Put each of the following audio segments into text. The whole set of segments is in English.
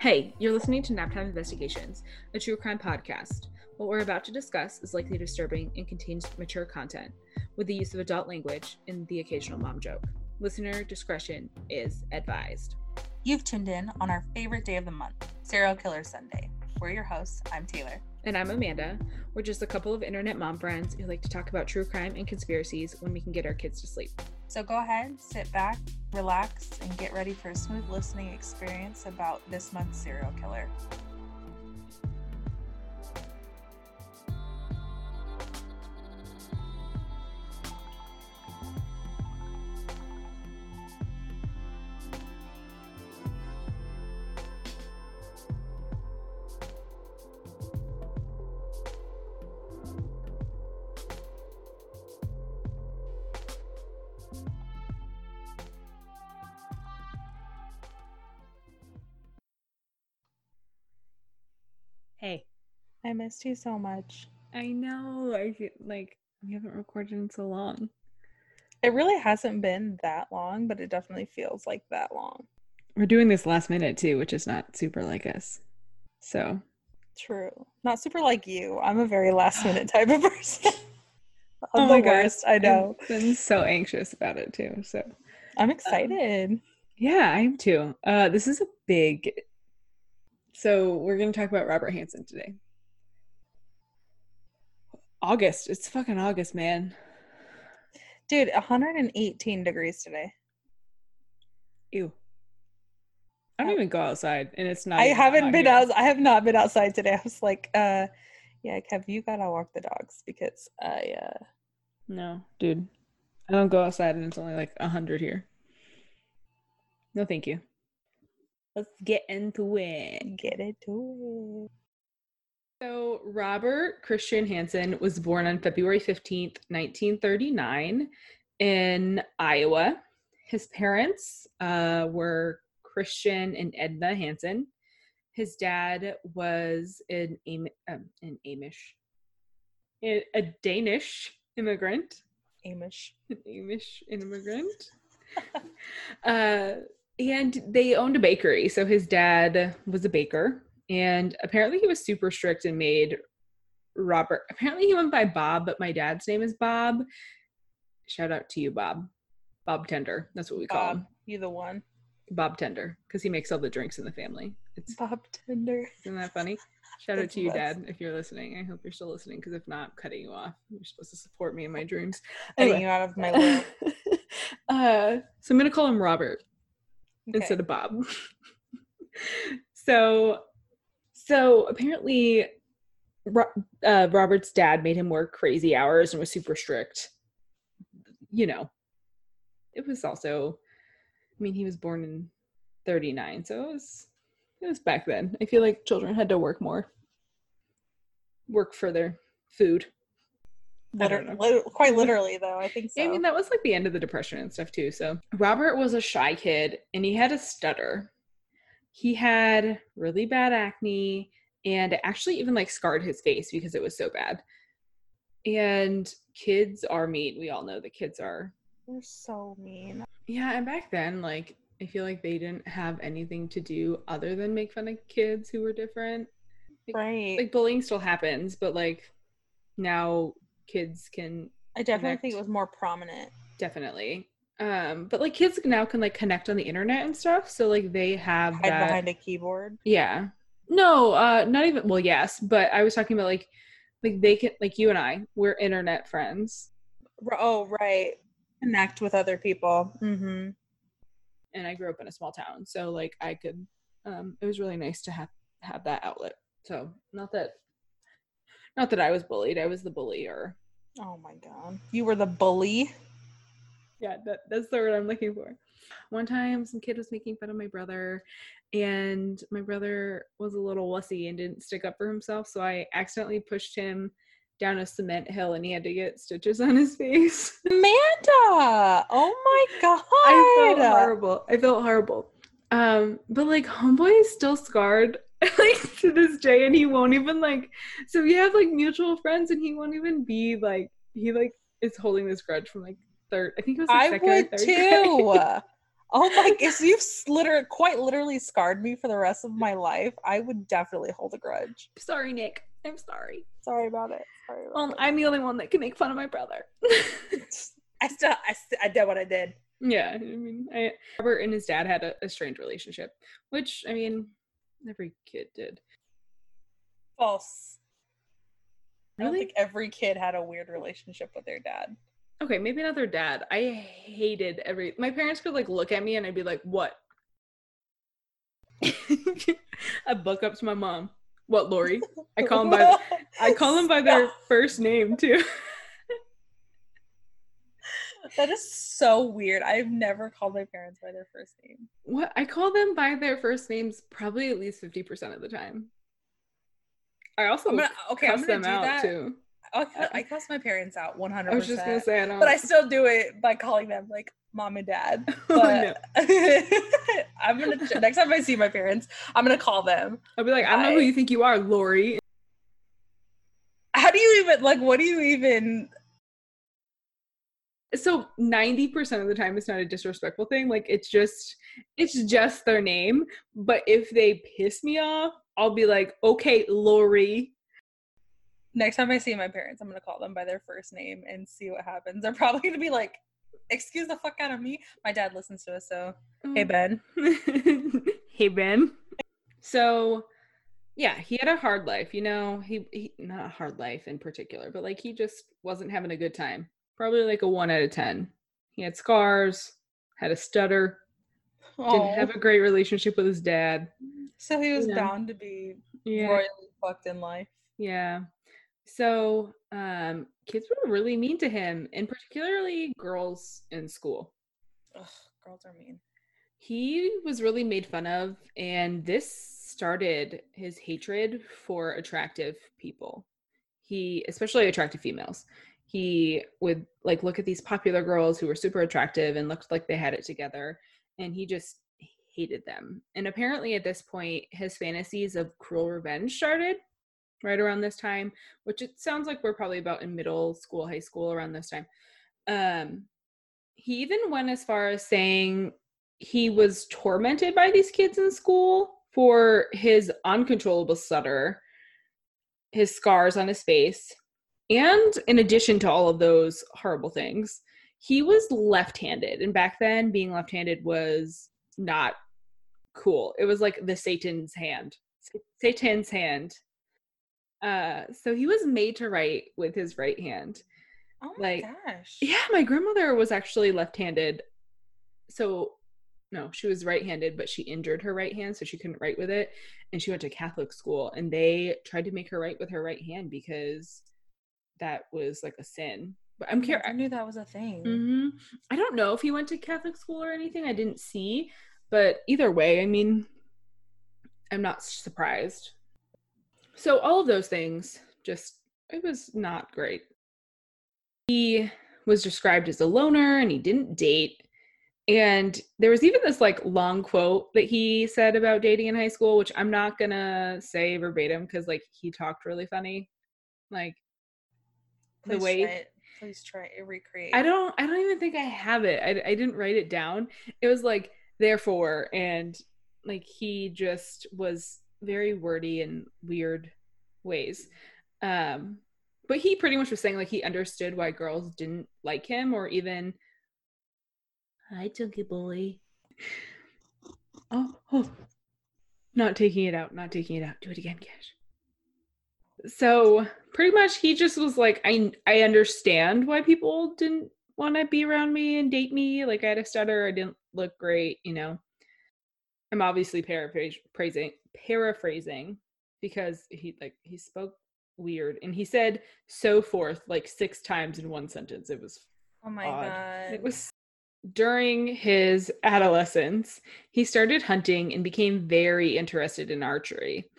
Hey, you're listening to Naptime Investigations, a true crime podcast. What we're about to discuss is likely disturbing and contains mature content with the use of adult language and the occasional mom joke. Listener discretion is advised. You've tuned in on our favorite day of the month, Serial Killer Sunday. We're your hosts. I'm Taylor. And I'm Amanda. We're just a couple of internet mom friends who like to talk about true crime and conspiracies when we can get our kids to sleep. So go ahead, sit back, relax, and get ready for a smooth listening experience about this month's serial killer. Missed you so much. I know. I feel like we haven't recorded in so long. It really hasn't been that long, but it definitely feels like that long. We're doing this last minute too, which is not super like us. So, True. Not super like you. I'm a very last minute type of person. I'm Oh my gosh. I know. I've been so anxious about it too. So, I'm excited. yeah, I am too. Uh, this is a big. So we're gonna talk about Robert Hansen today. August. It's fucking August, man. Dude, 118 degrees today. Ew. I don't even go outside, and it's not. I haven't been here. out. I have not been outside today. I was like, uh, yeah, Kev, you gotta walk the dogs because I, uh, No, dude. I don't go outside, and it's only like a hundred here. No, thank you. Let's get into it. get it to it. So, Robert Christian Hansen was born on February 15th, 1939, in Iowa. His parents uh, were Christian and Edna Hansen. His dad was an, Am- um, an Amish, a, Danish immigrant, Amish. an Amish immigrant. uh, and they owned a bakery. So his dad was a baker. And apparently he was super strict and made Robert, apparently he went by Bob, but my dad's name is Bob. Shout out to you, Bob. Bob Tender. That's what we call Bob, him. you the one. Bob Tender. Because he makes all the drinks in the family. It's Bob Tender. isn't that funny? Shout out to you. Dad, if you're listening. I hope you're still listening, because if not, I'm cutting you off. You're supposed to support me in my dreams. Cutting Anyway. you out of my will. uh, so I'm gonna call him Robert instead of Bob. so, so apparently, uh, Robert's dad made him work crazy hours and was super strict. You know, it was also, I mean, he was born in '39, so it was it was back then. I feel like children had to work more, work for their food. I don't Liter- know. lit- quite literally, though. I think so. I mean, that was like the end of the Depression and stuff too. So Robert was a shy kid and he had a stutter. He had really bad acne and it actually even like scarred his face because it was so bad. And kids are mean. We all know the kids are. They're so mean. Yeah, and back then, like, I feel like they didn't have anything to do other than make fun of kids who were different. Like- Right. Like, bullying still happens, but like now kids can I definitely think it was more prominent. definitely um but like kids now can like connect on the internet and stuff so like they have Hide that behind a keyboard. yeah no uh not even well yes but i was talking about like like they can like you and i we're internet friends Oh, right. Connect with other people. Mm-hmm. and i grew up in a small town so like i could um it was really nice to have have that outlet so not that not that i was bullied i was the bullier Oh my god. You were the bully. Yeah, that, that's the word I'm looking for. One time, some kid was making fun of my brother, and my brother was a little wussy and didn't stick up for himself. So I accidentally pushed him down a cement hill, and he had to get stitches on his face. Amanda. Oh my god. I felt horrible. I felt horrible. Um, but like homeboy is still scarred like to this day, and he won't even like. So we have like mutual friends, and he won't even be like he like is holding this grudge from like third. I think it was like I would too. Oh my! If you've literally, quite literally scarred me for the rest of my life, I would definitely hold a grudge. Sorry, Nick. I'm sorry. Sorry about it. Sorry. About Well, it. I'm the only one that can make fun of my brother. I still, I, st- I did what I did. yeah, I mean, I, Robert and his dad had a, a strange relationship, which I mean, every kid did. False. I don't think every kid had a weird relationship with their dad. Okay, maybe not their dad. I hated every. My parents could like look at me and I'd be like, "What?" I book up to my mom. What, Lori? I call them by. I call them by their first name too. That is so weird. I've never called my parents by their first name. What? I call them by their first names probably at least fifty percent of the time. I also I'm gonna okay. I'm gonna them do out that. too. I, I cuss my parents out 100. I was just gonna say I but I still do it by calling them like mom and dad. Oh. But I'm gonna next time I see my parents, I'm gonna call them. I'll be like, I don't know who you think you are, Lori. How do you even like? What do you even? so 90% of the time it's not a disrespectful thing like it's just it's just their name but if they piss me off i'll be like okay lori Next time I see my parents, I'm gonna call them by their first name and see what happens. They're probably gonna be like, "Excuse the fuck out of me." My dad listens to us, so mm. hey Ben. hey ben so yeah he had a hard life you know he, he not a hard life in particular but like he just wasn't having a good time probably like a one out of ten he had scars had a stutter didn't have a great relationship with his dad so he was Yeah. bound to be yeah royally fucked in life. Yeah. So, um, kids were really mean to him, and particularly girls in school. Ugh, girls are mean. He was really made fun of, and this started his hatred for attractive people. He, especially attractive females, he would like look at these popular girls who were super attractive and looked like they had it together, and he just hated them. And apparently, at this point, his fantasies of cruel revenge started right around this time, which it sounds like we're probably about in middle school, high school around this time. Um, he even went as far as saying he was tormented by these kids in school for his uncontrollable stutter, his scars on his face, and in addition to all of those horrible things, he was left handed. And back then, being left handed was not cool. It was like the Satan's hand. Satan's hand. Uh, so he was made to write with his right hand. Oh my Like, gosh. Yeah, my grandmother was actually left-handed. So no, she was right-handed, but she injured her right hand, so she couldn't write with it. And she went to Catholic school, and they tried to make her write with her right hand because that was like a sin. But I'm care I knew that was a thing. hmm I don't know if he went to Catholic school or anything. I didn't see, but either way, I mean, I'm not surprised. So all of those things, just it was not great. He was described as a loner, and he didn't date. And there was even this like long quote that he said about dating in high school, which I'm not gonna say verbatim because like he talked really funny, like the Please way try it. Please try it. Recreate. I don't I don't even think I have it. I, I didn't write it down. It was like therefore and like he just was very wordy and weird ways. Um but he pretty much was saying like he understood why girls didn't like him or even Hi Chunky boy. Oh, oh. Not taking it out, not taking it out. Do it again, Cash so pretty much he just was like i i understand why people didn't want to be around me and date me like i had a stutter i didn't look great you know i'm obviously paraphrasing paraphrasing because he like he spoke weird and he said so forth like six times in one sentence it was Oh my odd. god. it was during his adolescence he started hunting and became very interested in archery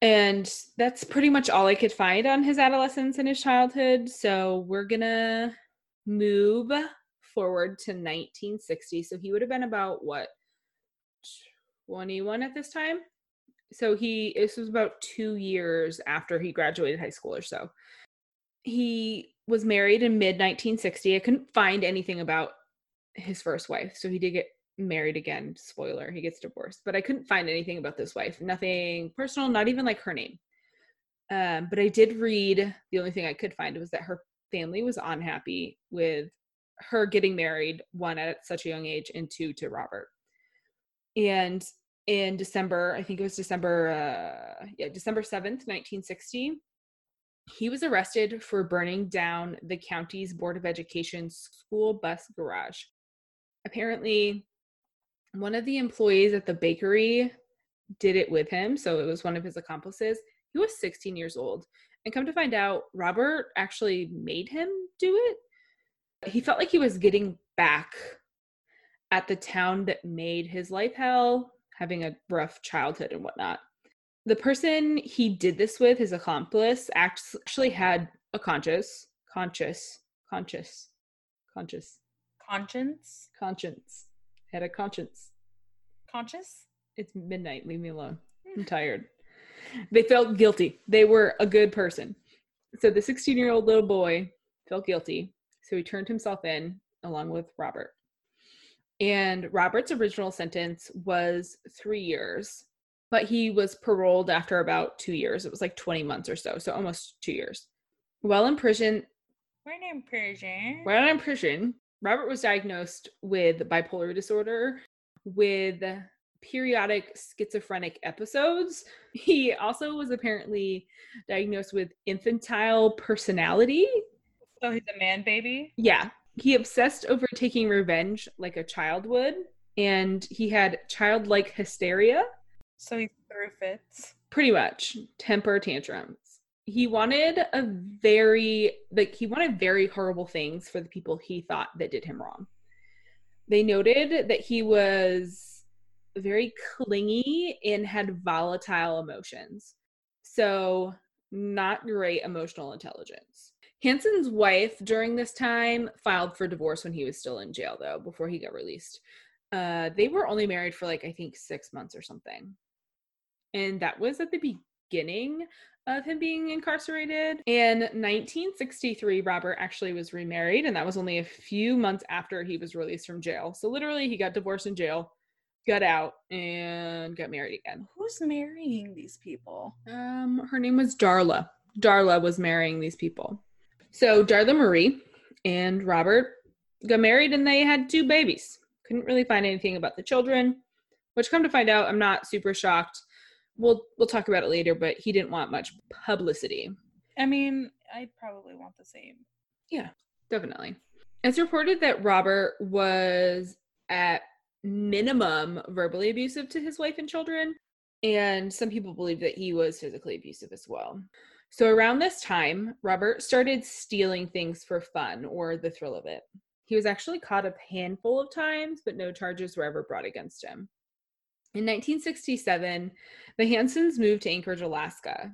and that's pretty much all I could find on his adolescence and his childhood. So we're gonna move forward to 1960. So he would have been about what 21 at this time. So he this was about two years after he graduated high school or so. He was married in mid 1960. I couldn't find anything about his first wife. So he did get married again. Spoiler, he gets divorced. But I couldn't find anything about this wife. Nothing personal, not even like her name. Um, but I did read the only thing I could find was that her family was unhappy with her getting married, one at such a young age, and two to Robert. And in December, I think it was December, uh, yeah, December 7th, 1960, he was arrested for burning down the county's Board of Education school bus garage. Apparently, one of the employees at the bakery did it with him, so it was one of his accomplices. He was 16 years old. And come to find out, Robert actually made him do it. He felt like he was getting back at the town that made his life hell, having a rough childhood and whatnot. The person he did this with, his accomplice, actually had a conscious, conscious, conscious, conscious, conscience, conscience, had a conscience. Conscious? It's midnight. Leave me alone. I'm hmm. tired. They felt guilty. They were a good person. So the 16 year old little boy felt guilty. So he turned himself in along with Robert. And Robert's original sentence was three years, but he was paroled after about two years. It was like 20 months or so, so almost two years. While in prison, When in prison. while in prison, Robert was diagnosed with bipolar disorder with periodic schizophrenic episodes. He also was apparently diagnosed with infantile personality. So he's a man baby. Yeah, he obsessed over taking revenge like a child would, and he had childlike hysteria, So he threw fits. pretty much temper tantrums. He wanted a very like he wanted very horrible things for the people he thought that did him wrong. They noted that he was very clingy and had volatile emotions. So, not great emotional intelligence. Hansen's wife during this time filed for divorce when he was still in jail, though, before he got released. Uh, they were only married for like, I think, six months or something. And that was at the beginning of him being incarcerated. In 1963, Robert actually was remarried, and that was only a few months after he was released from jail. So, literally, he got divorced in jail, got out, and got married again. Who's marrying these people? Um, her name was Darla. Darla was marrying these people. So Darla Marie and Robert got married and they had two babies. Couldn't really find anything about the children, which come to find out, I'm not super shocked. We'll we'll talk about it later, but he didn't want much publicity. I mean, I'd probably want the same. Yeah, definitely. It's reported that Robert was at minimum verbally abusive to his wife and children, and some people believe that he was physically abusive as well. So around this time, Robert started stealing things for fun or the thrill of it. He was actually caught a handful of times, but no charges were ever brought against him. In 1967, the Hansens moved to Anchorage, Alaska,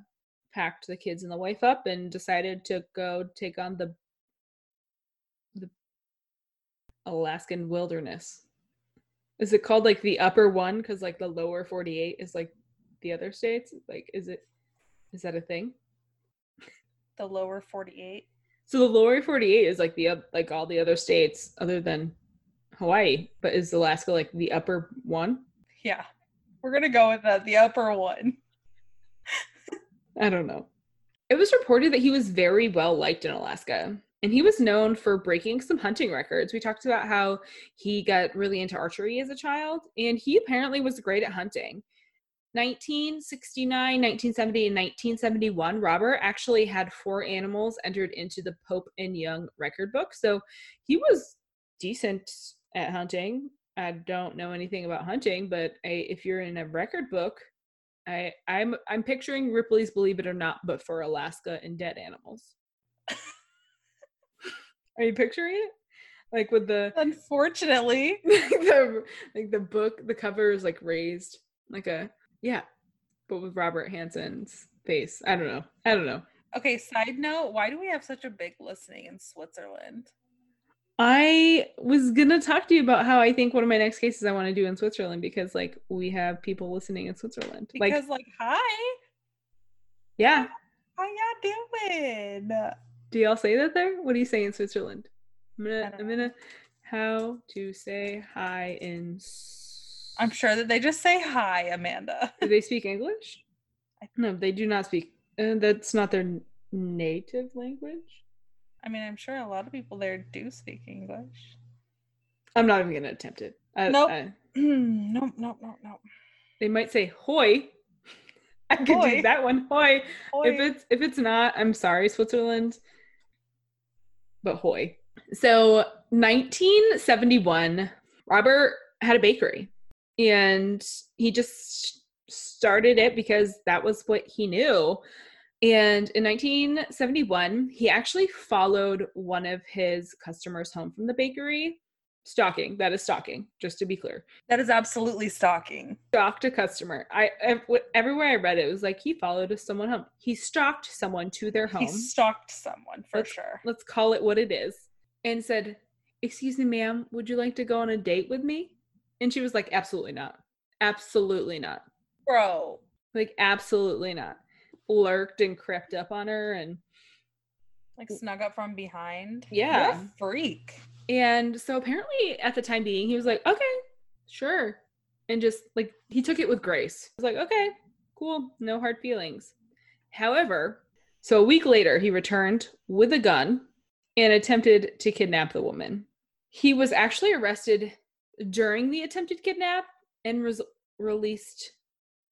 packed the kids and the wife up, and decided to go take on the the Alaskan wilderness. Is it called like the upper one? Because like the lower 48 is like the other states. Like, is it is that a thing? The lower 48. So the lower 48 is like the like all the other states other than Hawaii, but is Alaska like the upper one? Yeah. We're to go with the, the upper one. I don't know. It was reported that he was very well liked in Alaska, and he was known for breaking some hunting records. We talked about how he got really into archery as a child, and he apparently was great at hunting. 1969, 1970, and 1971, Robert actually had four animals entered into the Pope and Young record book. So he was decent at hunting. I don't know anything about hunting, but I, if you're in a record book, I I'm I'm picturing Ripley's Believe It or Not, but for Alaska and dead animals. Are you picturing it? Like with the Unfortunately. the like the book, the cover is like raised, like a yeah, but with Robert Hansen's face. I don't know. I don't know. Okay, side note, why do we have such a big listening in Switzerland? I was gonna talk to you about how I think one of my next cases I want to do in Switzerland because like we have people listening in Switzerland. like Because like, hi, yeah. how y'all doing? Do y'all say that there? What do you say in Switzerland? I'm gonna I'm gonna How to say hi in. I'm sure that they just say hi, Amanda. Do they speak English? I- No, they do not speak. Uh, that's not their native language. I mean, I'm sure a lot of people there do speak English. I'm not even gonna attempt it. I, Nope. I- nope, nope, nope, nope. they might say "hoy." I could Hoy. do that one. Hoy. If it's if it's not, I'm sorry, Switzerland. But hoy. So 1971, Robert had a bakery, and he just started it because that was what he knew. And in 1971, he actually followed one of his customers home from the bakery. Stalking. That is stalking, just to be clear. that is absolutely stalking. Stalked a customer. I ev- everywhere I read it, it was like he followed someone home. He stalked someone to their home He stalked someone for Let's- sure. let's call it what it is, and said, Excuse me, ma'am, would you like to go on a date with me? And she was like, Absolutely not. Absolutely not. Bro, Like, absolutely not. Lurked and crept up on her. And like snuck up from behind. Yeah. Freak. and so apparently at the time being, he was like, Okay, sure. And just like he took it with grace. He was like, Okay, cool, no hard feelings. However, so a week later, he returned with a gun and attempted to kidnap the woman. He was actually arrested during the attempted kidnap and was released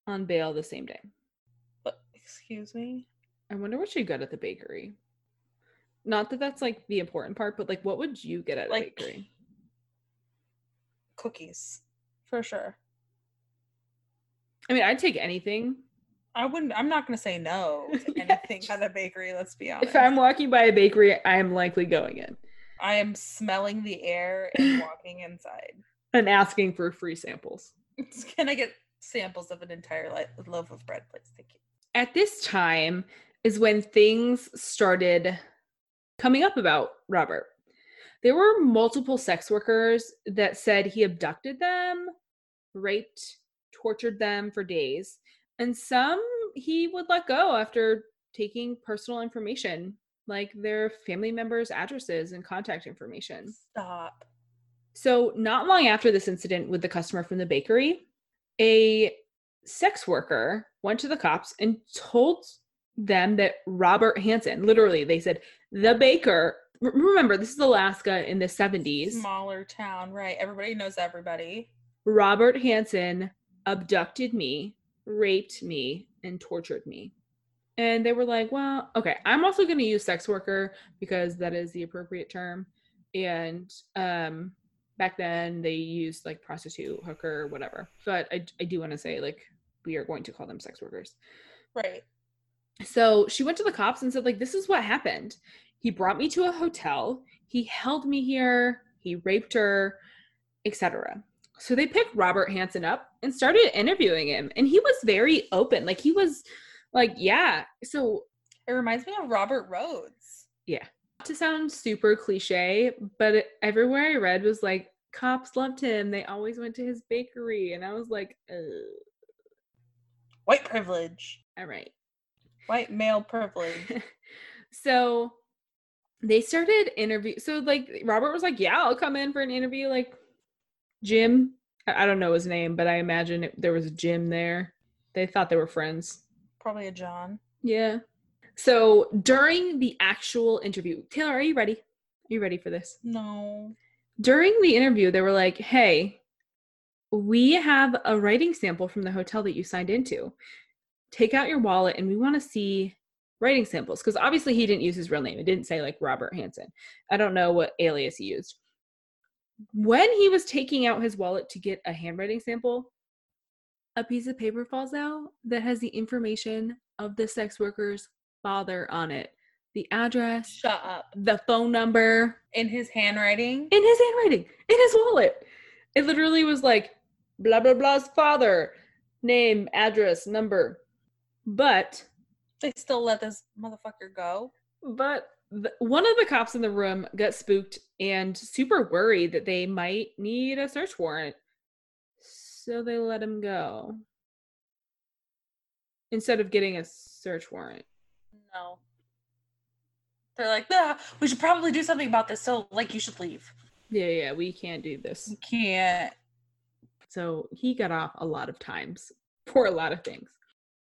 on bail the same day. But excuse me. I wonder what you got at the bakery. Not that that's like the important part, but like what would you get at like, a bakery? Cookies. For sure. I mean, I'd take anything. I wouldn't I'm not gonna say no to anything at a bakery, let's be honest. If I'm walking by a bakery, I am likely going in I am smelling the air and walking inside. And asking for free samples. Can I get samples of an entire li- loaf of bread, please? Thank you. At this time is when things started coming up about Robert. There were multiple sex workers that said he abducted them, raped, tortured them for days, and some he would let go after taking personal information like their family members' addresses and contact information. Stop. So, not long after this incident with the customer from the bakery, a sex worker went to the cops and told them that Robert Hansen, literally, they said, the baker, remember, this is Alaska in the 70s. Smaller town, right? Everybody knows everybody. Robert Hansen abducted me, raped me, and tortured me. And they were like, well, okay, I'm also going to use sex worker because that is the appropriate term. And um, back then they used like prostitute, hooker, whatever. But I, I do want to say, like, we are going to call them sex workers. Right. So she went to the cops and said, like, this is what happened. He brought me to a hotel. He held me here. He raped her, etc. So they picked Robert Hansen up and started interviewing him, and he was very open. Like he was, like, yeah. So It reminds me of Robert Rhoades. not to sound super cliche, but it, everywhere I read was like cops loved him. They always went to his bakery, and I was like, Ugh. White privilege. all right. White male privilege. so they started interview so like robert was like yeah i'll come in for an interview like jim i I don't know his name but i imagine it, there was a jim there they thought they were friends Probably a John. yeah so during the actual interview taylor are you ready? Are you ready for this? No. during the interview they were like hey we have a writing sample from the hotel that you signed into. Take out your wallet and we want to see writing samples. Because obviously he didn't use his real name. It didn't say like robert hansen i don't know what alias he used. When he was taking out his wallet to get a handwriting sample a piece of paper falls out that has the information of the sex worker's father on it the address Shut up. the phone number In his handwriting. in his handwriting, in his wallet. It literally was like blah blah blah's father, name, address, number. But They still let this motherfucker go. but the, one of the cops in the room got spooked and super worried that they might need a search warrant. So they let him go. Instead of getting a search warrant. No. They're like, ah, we should probably do something about this. So, like, you should leave. Yeah, yeah, we can't do this. You can't. So he got off a lot of times for a lot of things.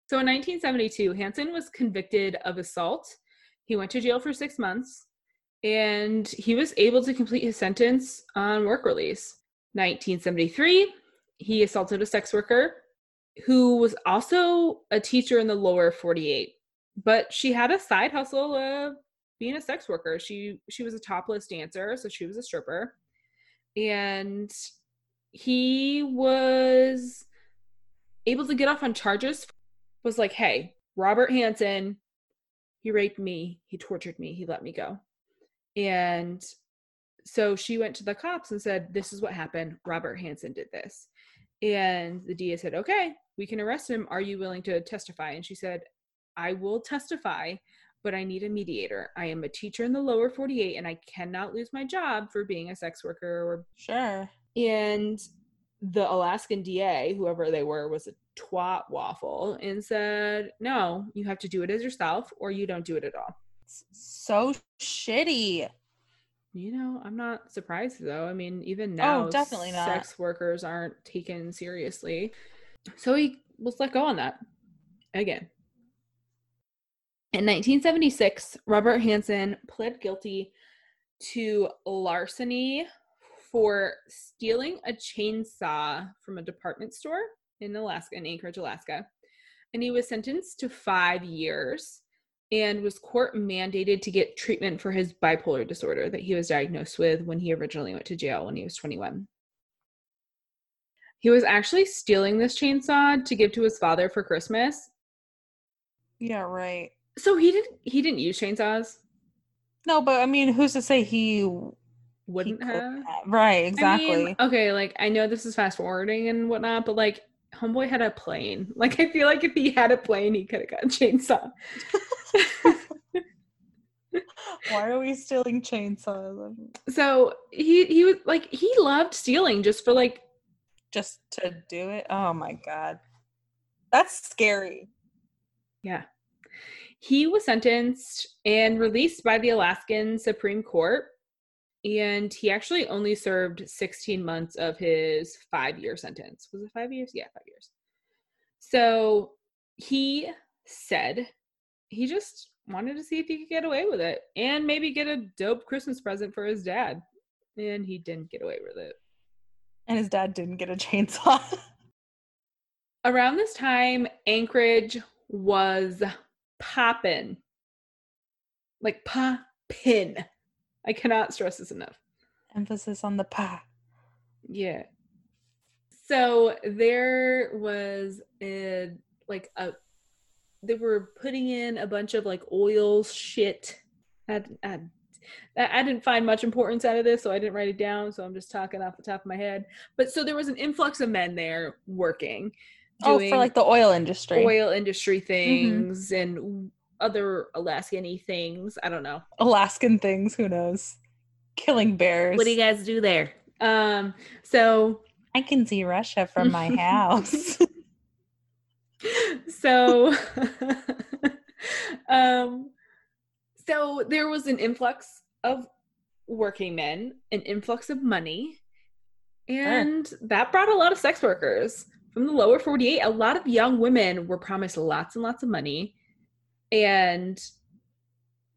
So in 1972, Hansen was convicted of assault. He went to jail for six months and he was able to complete his sentence on work release. 1973, he assaulted a sex worker who was also a teacher in the lower 48 but she had a side hustle of being a sex worker. She she was a topless dancer so she was a stripper. And he was able to get off on charges was like hey robert hansen he raped me he tortured me he let me go. And so she went to the cops and said this is what happened. Robert hansen did this. And the DA said, okay, we can arrest him. Are you willing to testify? And she said, I will testify, but I need a mediator. I am a teacher in the lower 48 and I cannot lose my job for being a sex worker or Sure. and the Alaskan DA, whoever they were, was a twat waffle and said, No, you have to do it as yourself or you don't do it at all. So shitty. You know, I'm not surprised though. I mean, even oh, now, Oh, definitely not. sex workers aren't taken seriously. So he was let go on that again. In 1976, Robert Hansen pled guilty to larceny for stealing a chainsaw from a department store in Alaska, in Anchorage, Alaska. And he was sentenced to five years and was court mandated to get treatment for his bipolar disorder that he was diagnosed with when he originally went to jail when he was 21. He was actually stealing this chainsaw to give to his father for Christmas. Yeah, right. So he didn't he didn't use chainsaws. No, but I mean, who's to say he he Wouldn't could have. Right, I exactly. mean, okay, like I know this is fast forwarding and whatnot, but like Homeboy had a plane. Like I feel like if he had a plane, he could have got a chainsaw. Why are we stealing chainsaws? so he he was like he loved stealing just for like Just to do it? Oh my god. That's scary. Yeah. He was sentenced and released by the Alaskan Supreme Court. And he actually only served 16 months of his five year sentence. Was it five years? Yeah, five years. So he said he just wanted to see if he could get away with it and maybe get a dope Christmas present for his dad. And he didn't get away with it. And his dad didn't get a chainsaw. Around this time, Anchorage was poppin'. Like poppin'. I cannot stress this enough. Emphasis on the pa. Yeah. So there was a like a they were putting in a bunch of like oil shit. I, I, I didn't find much importance out of this, so I didn't write it down. So I'm just talking off the top of my head. But so there was an influx of men there working, Oh, for like the oil industry. oil industry things and other Alaskan things. I don't know. Alaskan things, who knows? Killing bears. What do you guys do there? Um, so I can see Russia from my house. so um so there was an influx of working men an influx of money and that brought a lot of sex workers from the lower 48 a lot of young women were promised lots and lots of money and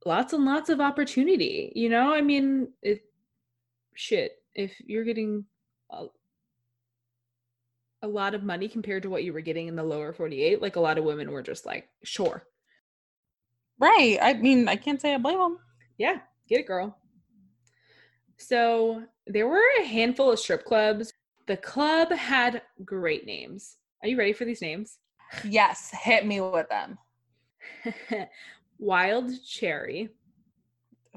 lots and lots of opportunity you know i mean if shit if you're getting a, a lot of money compared to what you were getting in the lower 48 like a lot of women were just like sure right. I mean, I can't say I blame them. yeah get it girl so there were a handful of strip clubs the club had great names are you ready for these names Yes, hit me with them. wild cherry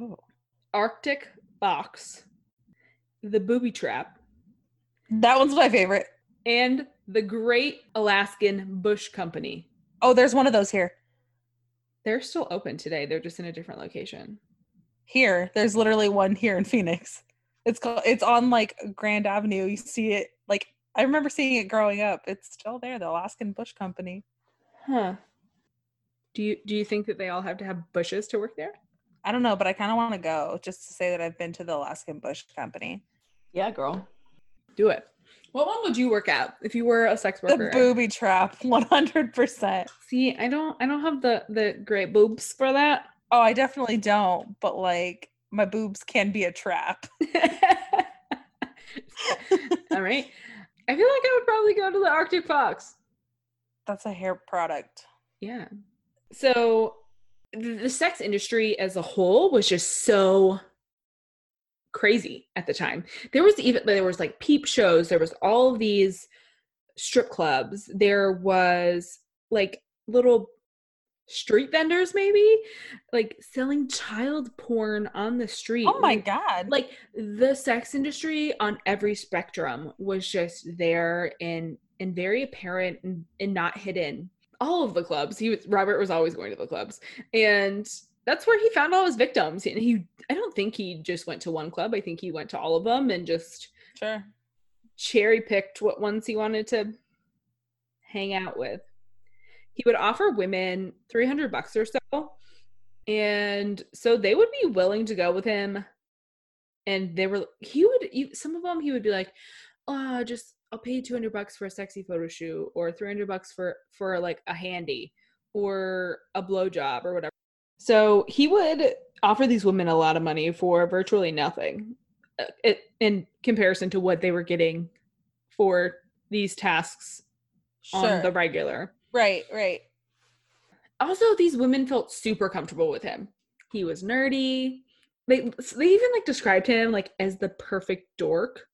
Oh. arctic fox the booby trap That one's my favorite. and the great alaskan bush company Oh, there's one of those here. they're still open today they're just in a different location Here, there's literally one here in Phoenix. It's called. It's on like Grand Avenue. You see it. Like I remember seeing it growing up. It's still there. The Alaskan Bush Company. Huh. Do you do you think that they all have to have bushes to work there? I don't know, but I kind of want to go just to say that I've been to the Alaskan Bush Company. Yeah, girl. Do it. What one would you work at if you were a sex worker? The booby trap, one hundred percent. See, I don't I don't have the the great boobs for that. Oh, I definitely don't. But like my boobs can be a trap. All right. I feel like I would probably go to the Arctic Fox. That's a hair product. Yeah. So the, sex industry as a whole was just so crazy at the time. There was even there was like peep shows, there was all these strip clubs, there was like little street vendors maybe like selling child porn on the street. Oh my god. like the sex industry on every spectrum was just there and and very apparent and, and not hidden all of the clubs he was robert was always going to the clubs and that's where he found all his victims and he i don't think he just went to one club i think he went to all of them and just sure. cherry picked what ones he wanted to hang out with. He would offer women 300 bucks or so. And so they would be willing to go with him. And they were, he would, some of them he would be like, oh, just, I'll pay you 200 bucks for a sexy photo shoot or 300 bucks for, for like a handy or a blowjob or whatever. So he would offer these women a lot of money for virtually nothing uh, in comparison to what they were getting for these tasks Sure. on the regular. Right, right. Also, these women felt super comfortable with him. He was nerdy. They they even like described him like as the perfect dork.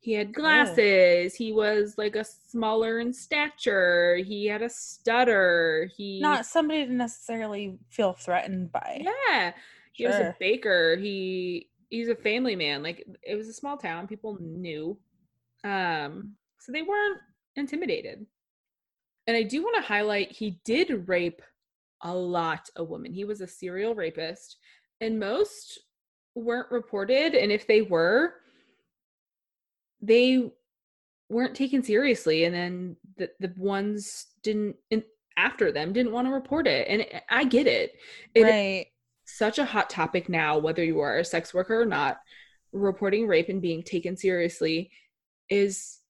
He had glasses. He was like a smaller in stature. He had a stutter. He Not somebody to necessarily feel threatened by. yeah. He was a baker. He he's a family man. Like it was a small town. People knew. Um, so they weren't intimidated. And I do want to highlight he did rape a lot of women. He was a serial rapist, and most weren't reported. And if they were, they weren't taken seriously. And then the, the ones didn't in, after them didn't want to report it. And I get it. It right. such a hot topic now, whether you are a sex worker or not. Reporting rape and being taken seriously is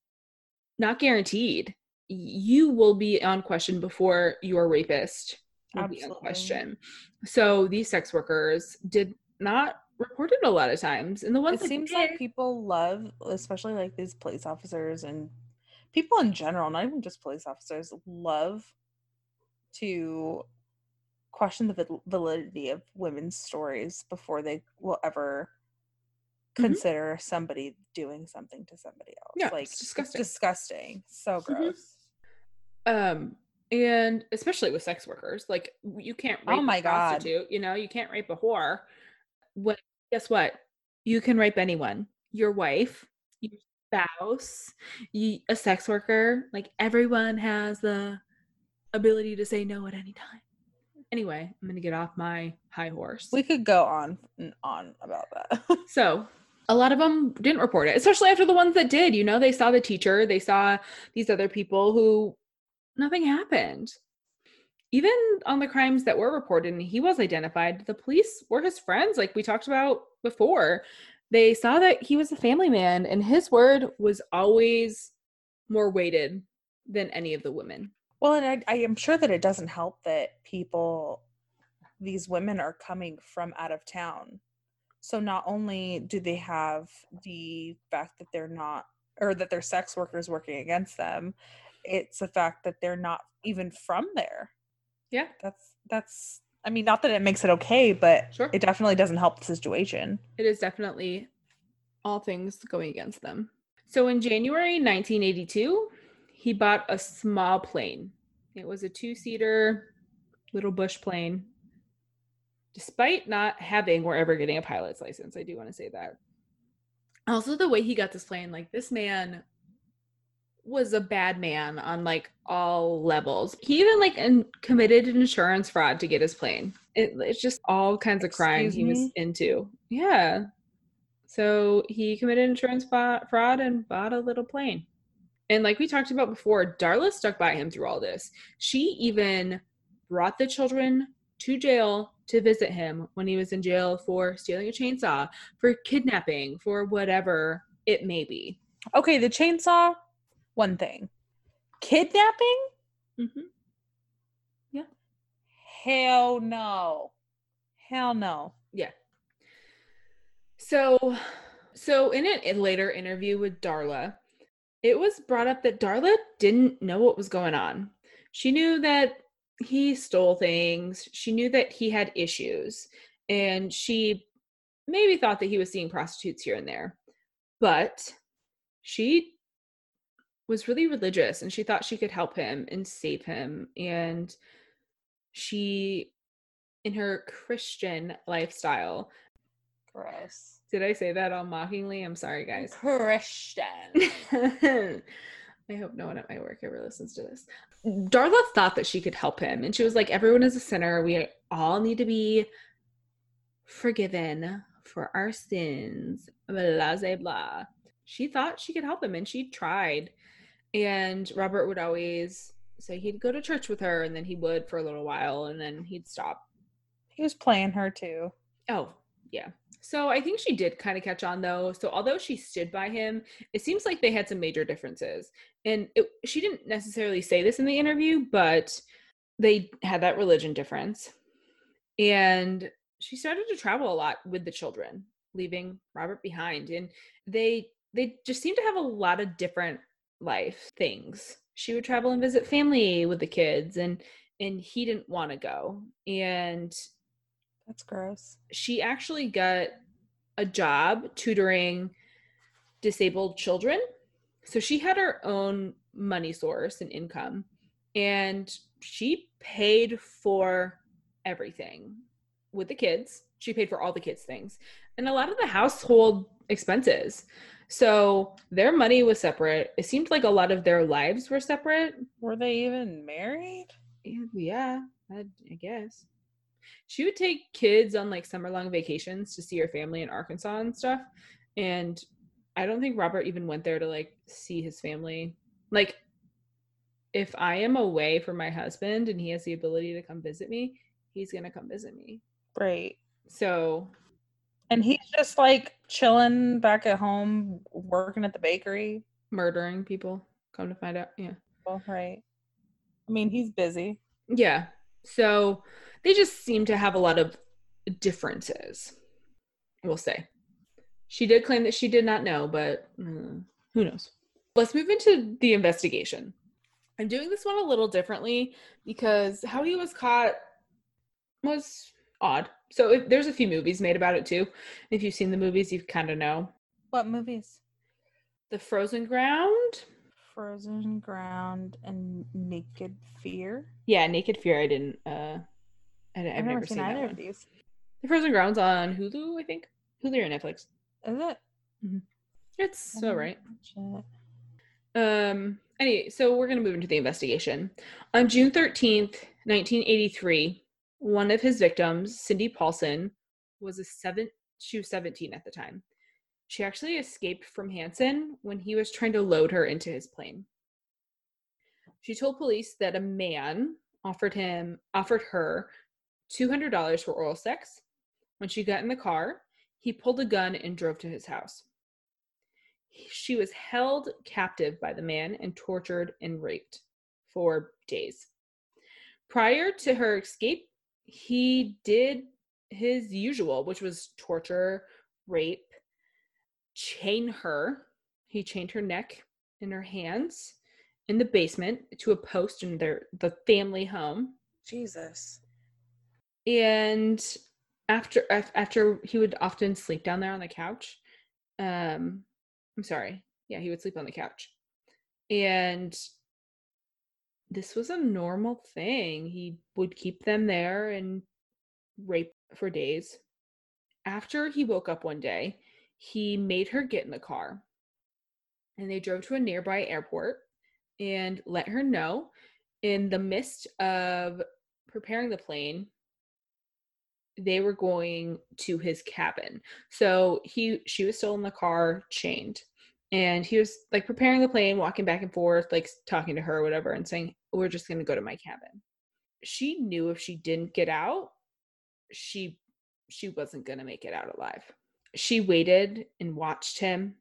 not guaranteed. You will be on question before your rapist will be on question. So these sex workers did not report it a lot of times, and the ones It seems did, like people love, especially like these police officers and people in general, not even just police officers, love to question the validity of women's stories before they will ever Mhm. consider somebody doing something to somebody else. Yeah, like it's disgusting. disgusting. So Mhm. gross. um and especially with sex workers like you can't rape Oh my a God. prostitute you know you can't rape a whore when guess what you can rape anyone your wife your spouse you, a sex worker like everyone has the ability to say no at any time anyway i'm gonna get off my high horse We could go on and on about that. so a lot of them didn't report it, especially after the ones that did. You know, they saw the teacher, they saw these other people who nothing happened. Even on the crimes that were reported and he was identified, the police were his friends, like we talked about before. They saw that he was a family man and his word was always more weighted than any of the women. Well, and I, I am sure that it doesn't help that people, these women are coming from out of town. So not only do they have the fact that they're not, or that they're sex workers working against them, it's the fact that they're not even from there. Yeah. That's, that's, I mean, not that it makes it okay, but Sure. it definitely doesn't help the situation. it is definitely all things going against them. So in January 1982, he bought a small plane. It was a two seater little bush plane. Despite not having or ever getting a pilot's license, I do want to say that. Also, the way he got this plane, like this man was a bad man on like all levels. He even like in, committed an insurance fraud to get his plane. It, it's just all kinds of crime Excuse he was me? into. Yeah. So he committed insurance fa- fraud and bought a little plane. And like we talked about before, Darla stuck by him through all this. She even brought the children to jail to visit him when he was in jail for stealing a chainsaw, for kidnapping, for whatever it may be. Okay, the chainsaw, one thing. Kidnapping? Mm-hmm. Yeah. Hell no. Hell no. Yeah. So, so in an in later interview with Darla, it was brought up that Darla didn't know what was going on. She knew that he stole things. She knew that he had issues, and she maybe thought that he was seeing prostitutes here and there. But she was really religious and she thought she could help him and save him and she in her Christian lifestyle. Gross. Did I say that all mockingly? I'm sorry, guys. Christian. I hope no one at my work ever listens to this. Darla thought that she could help him, and she was like, Everyone is a sinner. We all need to be forgiven for our sins. Blah, blah, blah. She thought she could help him, and she tried. And Robert would always say he'd go to church with her, and then he would for a little while, and then he'd stop. He was playing her too. Oh, yeah. So I think she did kind of catch on though. So although she stood by him, it seems like they had some major differences. And it, she didn't necessarily say this in the interview, but they had that religion difference. And she started to travel a lot with the children, leaving Robert behind. And they they just seemed to have a lot of different life things. She would travel and visit family with the kids and and he didn't want to go. And That's gross. she actually got a job tutoring disabled children. So she had her own money source and income, and she paid for everything with the kids. She paid for all the kids' things and a lot of the household expenses. So their money was separate. It seemed like a lot of their lives were separate. Were they even married? Yeah, I, I guess. She would take kids on like summer long vacations to see her family in Arkansas and stuff. And I don't think Robert even went there to like see his family. Like, if I am away from my husband and he has the ability to come visit me, he's going to come visit me. Right. So, And he's just like chilling back at home, working at the bakery. murdering people, come to find out. Yeah. Well, right. I mean, he's busy. Yeah. So they just seem to have a lot of differences, we'll say. She did claim that she did not know, but uh, who knows? Let's move into the investigation. I'm doing this one a little differently because how he was caught was odd. So if, there's a few movies made about it too. If you've seen the movies, you kind of know. What movies? The Frozen Ground. Frozen Ground and Naked Fear. Yeah, Naked Fear. I didn't. uh I, I've, I've, never, seen, that either of these. The Frozen Ground's on Hulu, I think. Hulu or Netflix. Is it? It's I all haven't right. Um. Anyway, so we're gonna move into the investigation. On June thirteenth, nineteen eighty-three, one of his victims, Cindy Paulson, was a seven. She was seventeen at the time. She actually escaped from Hansen when he was trying to load her into his plane. She told police that a man offered him offered her two hundred dollars for oral sex. When she got in the car, he pulled a gun and drove to his house. She was held captive by the man and tortured and raped for days. Prior to her escape, he did his usual, which was torture, rape, chain her. He chained her neck and her hands in the basement to a post in their the family home Jesus. And after after he would often sleep down there on the couch um i'm sorry. Yeah he would sleep on the couch. And this was a normal thing. He would keep them there and rape for days. After he woke up one day he made her get in the car and they drove to a nearby airport and let her know. In the midst of preparing the plane they were going to his cabin. So he she was still in the car chained. And he was like preparing the plane walking back and forth like talking to her or whatever and saying we're just going to go to my cabin. She knew if she didn't get out she she wasn't going to make it out alive. She waited and watched him.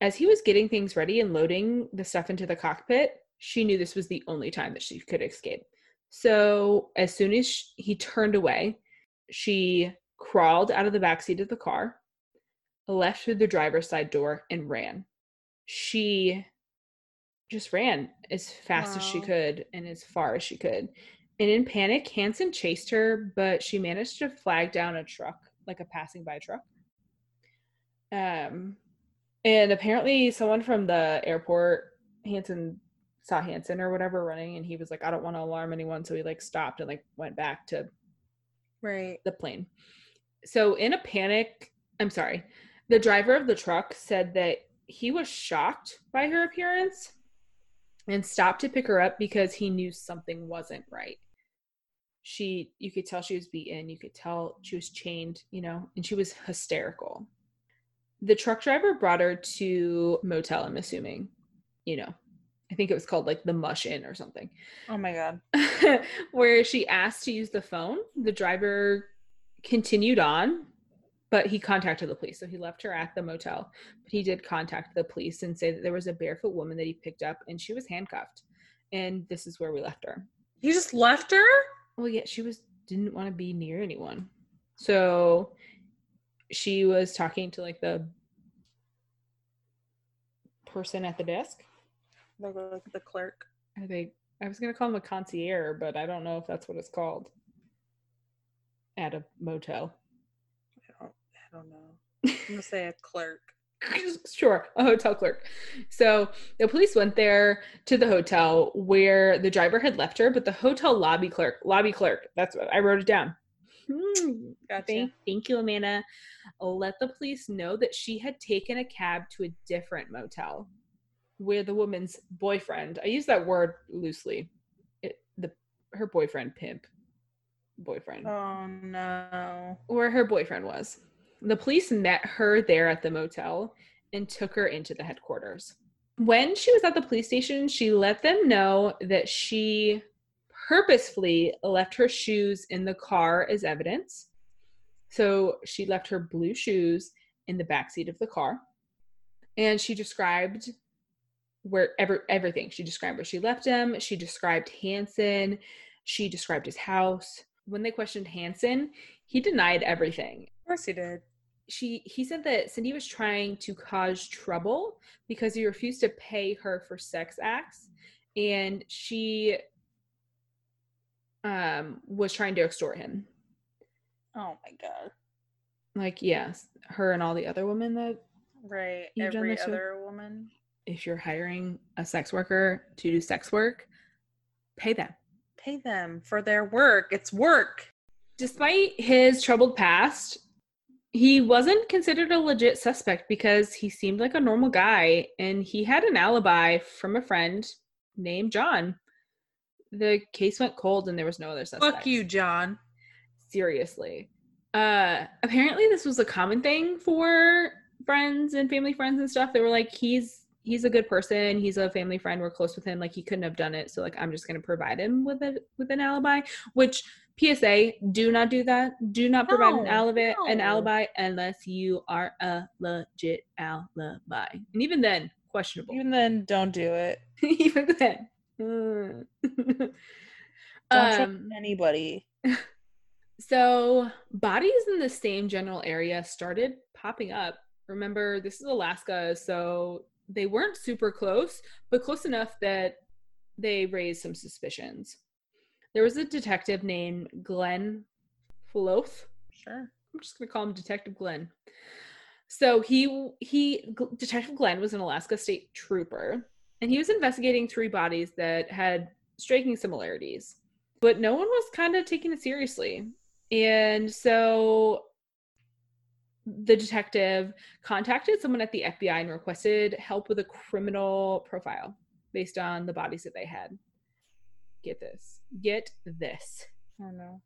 As he was getting things ready and loading the stuff into the cockpit, she knew this was the only time that she could escape. So, as soon as sh he turned away, she crawled out of the back seat of the car, left through the driver's side door, and ran. She just ran as fast as she could and as far as she could. And in panic, Hansen chased her, but she managed to flag down a truck, like a passing by truck. Um, and apparently, someone from the airport, Hansen saw Hansen or whatever running, and he was like, "I don't want to alarm anyone," so he like stopped and like went back to Right. the plane. So, in a panic, I'm sorry, the driver of the truck said that he was shocked by her appearance and stopped to pick her up because he knew something wasn't right. She, you could tell she was beaten, you could tell she was chained, you know, and she was hysterical. The truck driver brought her to motel, I'm assuming, you know, I think it was called like the Mush Inn or something Oh my god. where she asked to use the phone. The driver continued on, but he contacted the police. So he left her at the motel, but he did contact the police and say that there was a barefoot woman that he picked up and she was handcuffed. And this is where we left her. He just left her? Well, yeah, she was didn't want to be near anyone. So she was talking to like the person at the desk. Like the clerk. Are they I was gonna call him a concierge, but I don't know if that's what it's called. At a motel. I don't, I don't know. I'm gonna say a clerk. sure, a hotel clerk. So the police went there to the hotel where the driver had left her, but the hotel lobby clerk, lobby clerk, that's what I wrote it down. Hmm, Gotcha. Thank, thank you, Amanda. Let the police know that she had taken a cab to a different motel where the woman's boyfriend, I use that word loosely, it, the her boyfriend, pimp, boyfriend, Oh no. where her boyfriend was. The police met her there at the motel and took her into the headquarters. When she was at the police station, she let them know that she purposefully left her shoes in the car as evidence. So she left her blue shoes in the back seat of the car. And she described where ever everything. She described where she left him. She described Hansen. She described his house. When they questioned Hansen, he denied everything Of course he did. she he said that Cindy was trying to cause trouble because he refused to pay her for sex acts and she um was trying to extort him. Oh my god. Like yes, her and all the other women that Right. Every other woman. If you're hiring a sex worker to do sex work, pay them. Pay them for their work. It's work. Despite his troubled past, he wasn't considered a legit suspect because he seemed like a normal guy and he had an alibi from a friend named John. The case went cold and there was no other suspects. Fuck you, John. Seriously. Uh apparently this was a common thing for friends and family friends and stuff. They were like he's he's a good person, he's a family friend, we're close with him, like he couldn't have done it. So like I'm just going to provide him with a with an alibi, which PSA, do not do that. Do not provide an No, alibi an alibi unless you are a legit alibi. And even then, questionable. Even then, don't do it. even then. Mm. Don't trust Um, anybody. So, bodies in the same general area started popping up. Remember, this is Alaska, so they weren't super close, but close enough that they raised some suspicions. There was a detective named Glenn Floth. Sure. I'm just going to call him Detective Glenn. So he he Detective Glenn was an Alaska state trooper and he was investigating three bodies that had striking similarities. But no one was kind of taking it seriously. And so the detective contacted someone at the FBI and requested help with a criminal profile based on the bodies that they had. Get this. Get this. Oh no.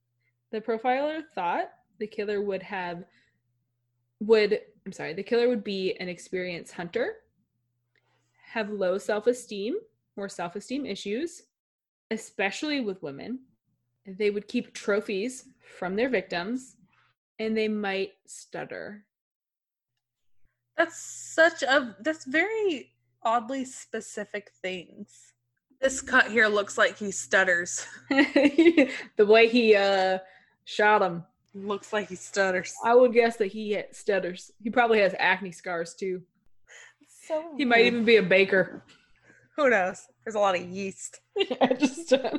The profiler thought the killer would have would I'm sorry, the killer would be an experienced hunter, have low self-esteem or self-esteem issues, especially with women. They would keep trophies from their victims and they might stutter. That's such a that's very oddly specific things. This cut here looks like he stutters. the way he uh shot him. Looks like he stutters. I would guess that he stutters. He probably has acne scars too. So He might even be a baker. who knows? There's a lot of yeast. yeah, just uh,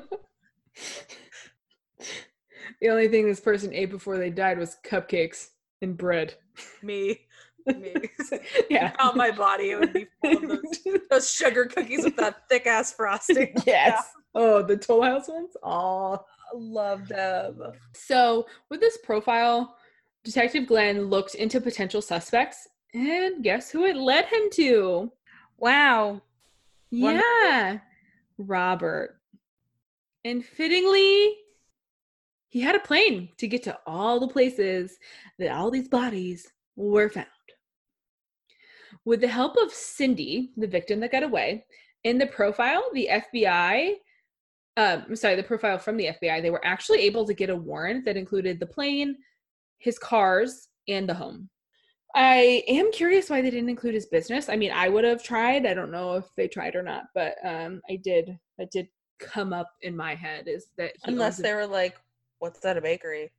the only thing this person ate before they died was cupcakes and bread. Me. Me. yeah. On my body, it would be full of those, those sugar cookies with that thick ass frosting. yes. Oh, the Toll House ones? Oh. Love them. So, with this profile, Detective Glenn looked into potential suspects, and guess who it led him to? Wow. One- Yeah, Robert. And fittingly, he had a plane to get to all the places that all these bodies were found. With the help of Cindy, the victim that got away, in the profile, the FBI, um, I'm sorry, the profile from the FBI, they were actually able to get a warrant that included the plane, his cars, and the home. I am curious why they didn't include his business. I mean, I would have tried. I don't know if they tried or not, but um, I did. That did come up in my head is that he Unless they were like, what's that, a bakery?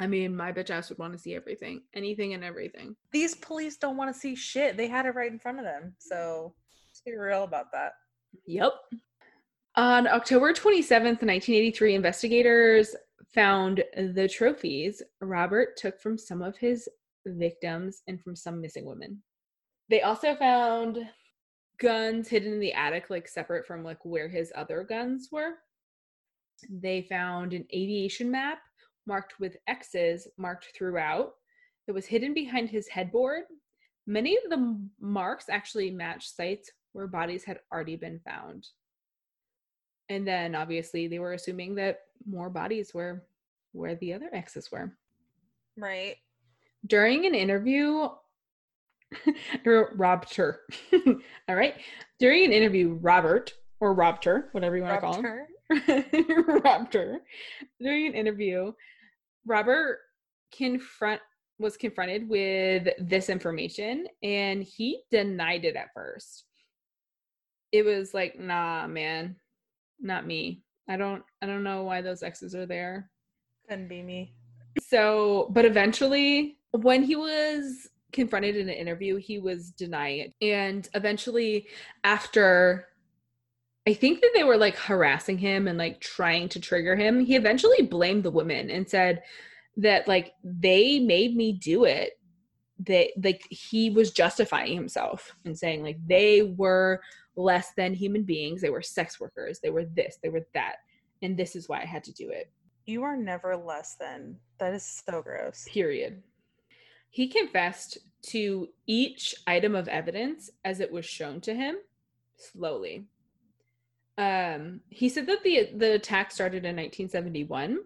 I mean, my bitch ass would want to see everything, anything and everything. These police don't want to see shit. They had it right in front of them. So let's be real about that. Yep. On October 27th, 1983, investigators found the trophies Robert took from some of his victims and from some missing women. They also found guns hidden in the attic, like separate from like where his other guns were. They found an aviation map marked with X's marked throughout that was hidden behind his headboard. Many of the marks actually matched sites where bodies had already been found. And then obviously they were assuming that more bodies were where the other X's were. Right. During an interview, or Robter, all right. During an interview, Robert or Robter, whatever you want to call him. Raptor. During an interview, Robert confront was confronted with this information and he denied it at first. It was like, nah, man, not me. I don't I don't know why those X's are there. Couldn't be me. So, but eventually, when he was confronted in an interview, he was denying it. And eventually, after I think that they were like harassing him and like trying to trigger him, he eventually blamed the women and said that like they made me do it. That like he was justifying himself and saying like they were less than human beings, they were sex workers, they were this, they were that, and this is why I had to do it. You are never less than. That is so gross. period. He confessed to each item of evidence as it was shown to him slowly. Um, he said that the the attack started in 1971.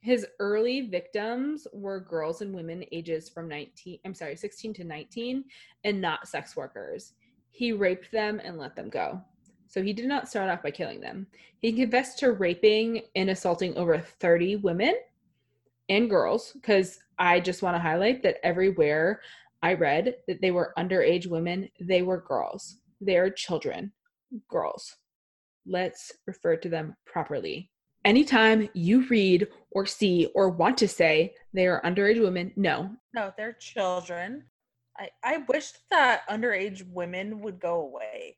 His early victims were girls and women ages from 19, I'm sorry, 16 to 19, and not sex workers. He raped them and let them go. So he did not start off by killing them. He confessed to raping and assaulting over 30 women and girls because I just want to highlight that everywhere I read that they were underage women, they were girls. They're children, girls. Let's refer to them properly. Anytime you read or see or want to say they are underage women, no, No, they're children. I, I wish that underage women would go away.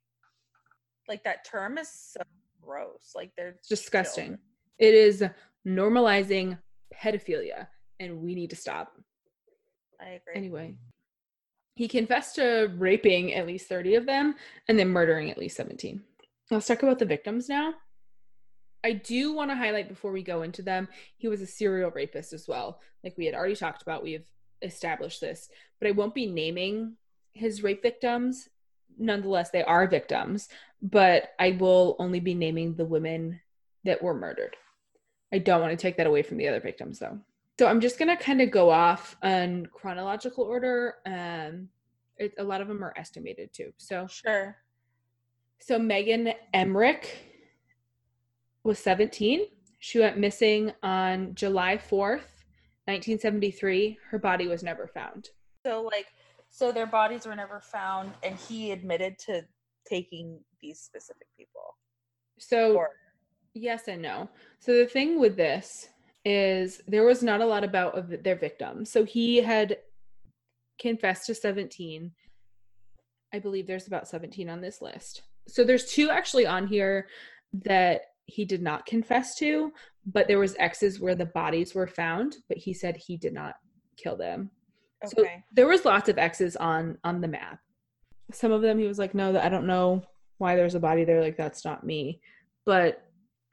Like that term is so gross. Like they're disgusting. children. It is normalizing pedophilia, and we need to stop. I agree. Anyway, he confessed to raping at least 30 of them and then murdering at least 17. Let's talk about the victims now. I do want to highlight before we go into them, he was a serial rapist as well. Like we had already talked about, we have established this, but I won't be naming his rape victims. Nonetheless, they are victims, but I will only be naming the women that were murdered. I don't want to take that away from the other victims though. So I'm just gonna kind of go off on chronological order. Um, it, a lot of them are estimated too. So Sure. So Megan Emerick was 17. She went missing on July 4th, 1973. Her body was never found. So like So their bodies were never found, and he admitted to taking these specific people. So Or yes and no. So the thing with this is there was not a lot about of their victims. So he had confessed to 17. I believe there's about 17 on this list. So there's two actually on here that he did not confess to, but there was X's where the bodies were found, but he said he did not kill them. So okay, there was lots of X's on on the map. Some of them he was like, no, I don't know why there's a body there. Like that's not me, but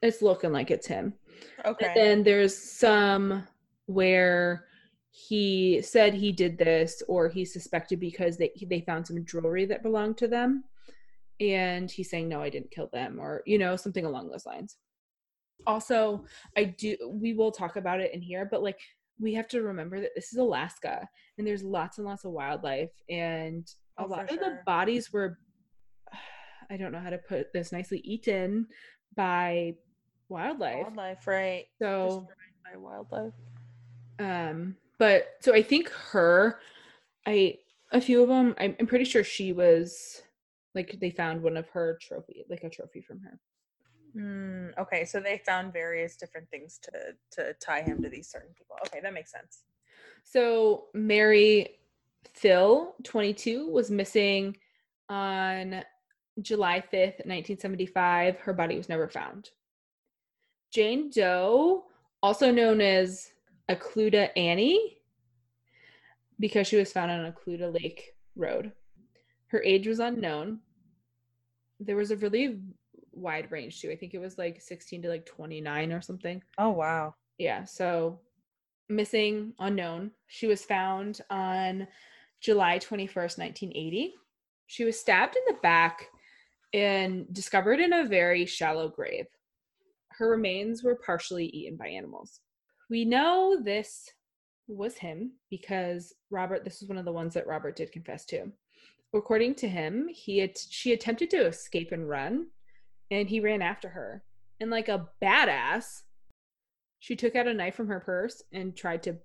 it's looking like it's him. okay, And then there's some where he said he did this or he suspected because they they found some jewelry that belonged to them and he's saying no I didn't kill them or you know something along those lines. Also, I do we will talk about it in here but like we have to remember that this is Alaska and there's lots and lots of wildlife and a Oh, lot of the bodies were I don't know how to put this nicely eaten by wildlife. wildlife, right? So Destroyed by wildlife. um but so i think her i a few of them I'm, I'm pretty sure she was like they found one of her trophy like a trophy from her Mm, okay, so they found various different things to to tie him to these certain people. Okay, that makes sense. so mary phil 22 was missing on july 5th 1975 her body was never found jane doe also known as Eklutna Annie because she was found on Eklutna Lake Road. Her age was unknown. There was a really wide range too. I think it was like 16 to like 29 or something. Oh wow. Yeah, so missing, unknown. She was found on July 21st, 1980. She was stabbed in the back and discovered in a very shallow grave. Her remains were partially eaten by animals. We know this was him because Robert, this is one of the ones that Robert did confess to. According to him, he had, she attempted to escape and run, and he ran after her. And like a badass, she took out a knife from her purse and tried to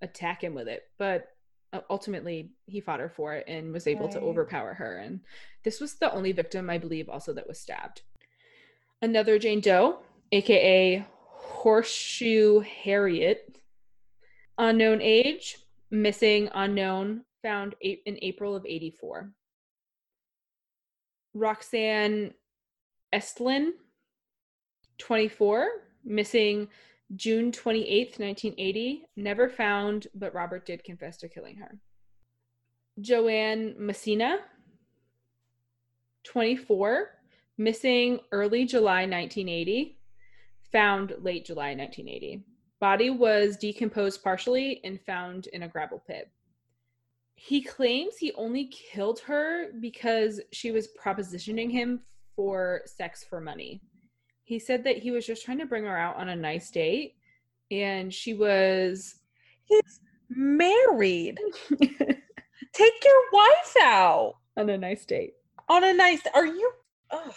attack him with it. But uh, ultimately, he fought her for it and was able to overpower her. And this was the only victim, I believe, also that was stabbed. Another Jane Doe, aka Horseshoe Harriet, unknown age, missing, unknown, found in April of 84. Roxanne Estlin, 24, missing June 28th, 1980, never found, but Robert did confess to killing her. Joanne Messina, 24, missing early July 1980, found late July 1980. Body was decomposed partially and found in a gravel pit. He claims he only killed her because she was propositioning him for sex for money. He said that he was just trying to bring her out on a nice date and she was He's married. Take your wife out on a nice date. on a nice. Are you? Ugh.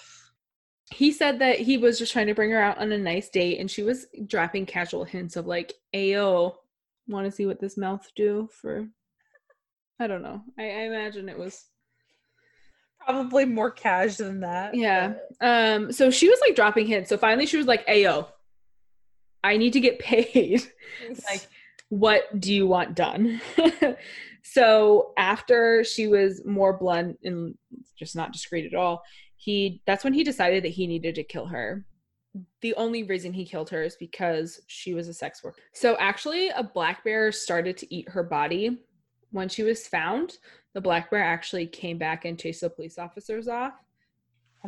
He said that he was just trying to bring her out on a nice date and she was dropping casual hints of like, Ayo, want to see what this mouth do for I don't know. I, I imagine it was Probably more cash than that. Yeah. Um, so she was like dropping hints. So finally she was like, Ayo, I need to get paid. like, what do you want done? so after she was more blunt and just not discreet at all, he that's when he decided that he needed to kill her. The only reason he killed her is because she was a sex worker. So actually a black bear started to eat her body when she was found. The black bear actually came back and chased the police officers off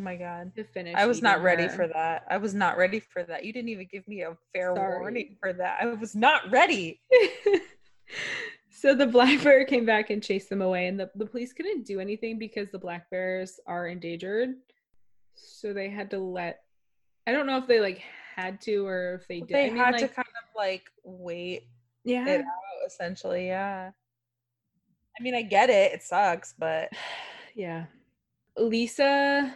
oh my god. to finish. I was not ready her. for that. I was not ready for that. You didn't even give me a fair Sorry. warning for that. I was not ready. so the black bear came back and chased them away, and the, the police couldn't do anything because the black bears are endangered. So they had to let. I don't know if they like had to or if they did. They I mean, had to kind of like wait yeah, it out, essentially. Yeah. I mean, I get it. It sucks, but yeah. Lisa